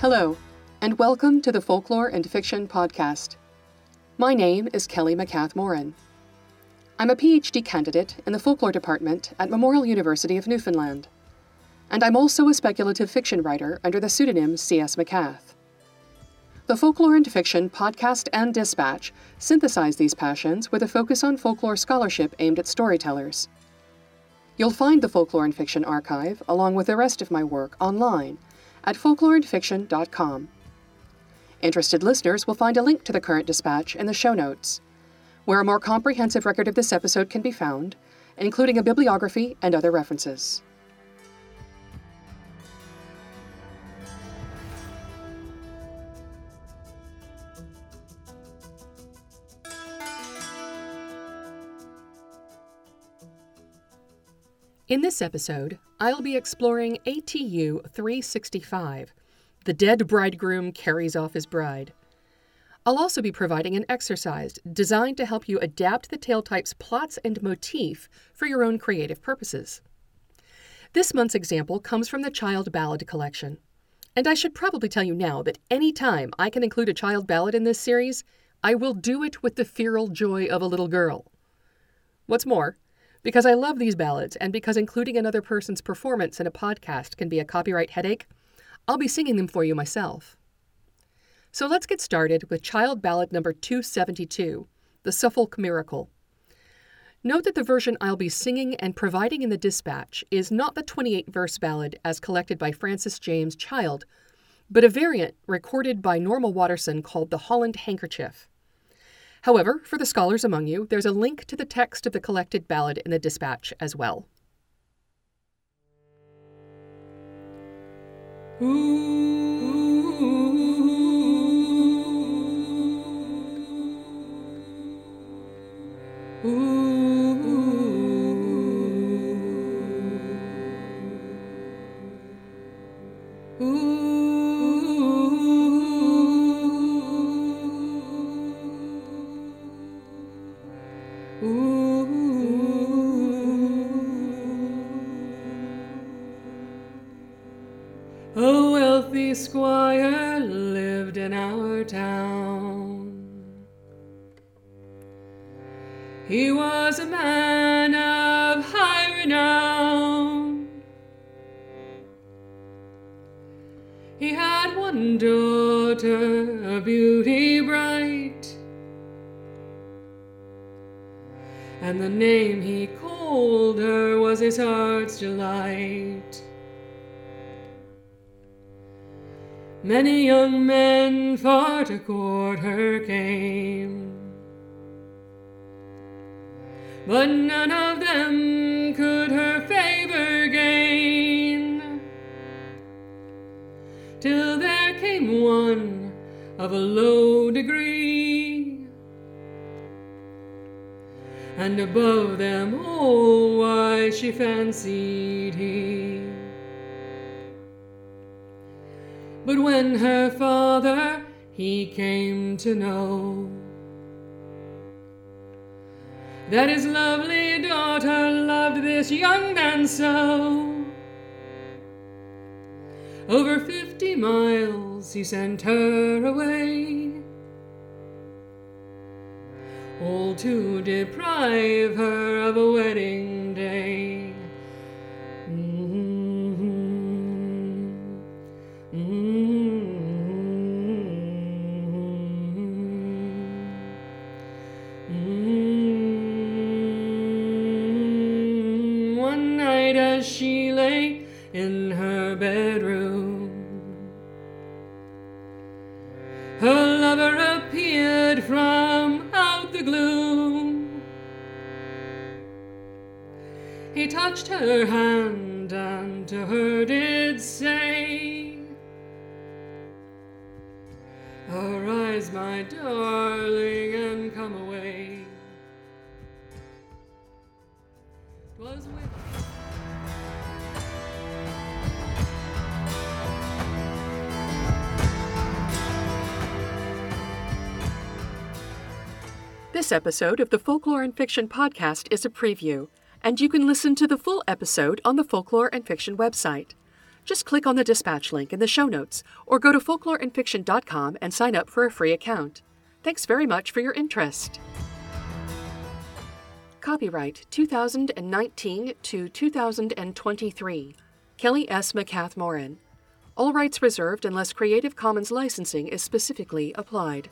Hello, and welcome to the Folklore and Fiction Podcast. My name is Kelly MacCath Moran. I'm a PhD candidate in the Folklore Department at Memorial University of Newfoundland, and I'm also a speculative fiction writer under the pseudonym C.S. MacCath. The Folklore and Fiction podcast and dispatch synthesize these passions with a focus on folklore scholarship aimed at storytellers. You'll find the Folklore and Fiction archive, along with the rest of my work, online at folkloreandfiction.com. Interested listeners will find a link to the current dispatch in the show notes, where a more comprehensive record of this episode can be found, including a bibliography and other references. In this episode, I'll be exploring ATU 365 The Dead Bridegroom Carries Off His Bride. I'll also be providing an exercise designed to help you adapt the tale type's plots and motif for your own creative purposes. This month's example comes from the Child Ballad collection. And I should probably tell you now that any time I can include a child ballad in this series, I will do it with the feral joy of a little girl. What's more, because I love these ballads, and because including another person's performance in a podcast can be a copyright headache, I'll be singing them for you myself. So let's get started with Child Ballad number 272, The Suffolk Miracle. Note that the version I'll be singing and providing in the dispatch is not the 28 verse ballad as collected by Francis James Child, but a variant recorded by Norma Waterson called The Holland Handkerchief. However, for the scholars among you, there's a link to the text of the collected ballad in the dispatch as well. A squire lived in our town. He was a man of high renown. He had one daughter, a beauty bright, and the name he called her was his heart's delight. Many young men for to court her came, but none of them could her favor gain. Till there came one of a low degree, and above them all, why she fancied he. But when her father he came to know. That his lovely daughter loved this young man so, over fifty miles he sent her away, all to deprive her of a wedding Mm, one night as she lay in her bedroom, her lover appeared from out the gloom. He touched her hand and to her did say, Arise, my darling, and come away. with This episode of the Folklore and Fiction podcast is a preview, and you can listen to the full episode on the Folklore and Fiction website. Just click on the dispatch link in the show notes or go to folkloreandfiction.com and sign up for a free account. Thanks very much for your interest. Copyright 2019 to 2023. Kelly S. MacCath Moran. All rights reserved unless Creative Commons licensing is specifically applied.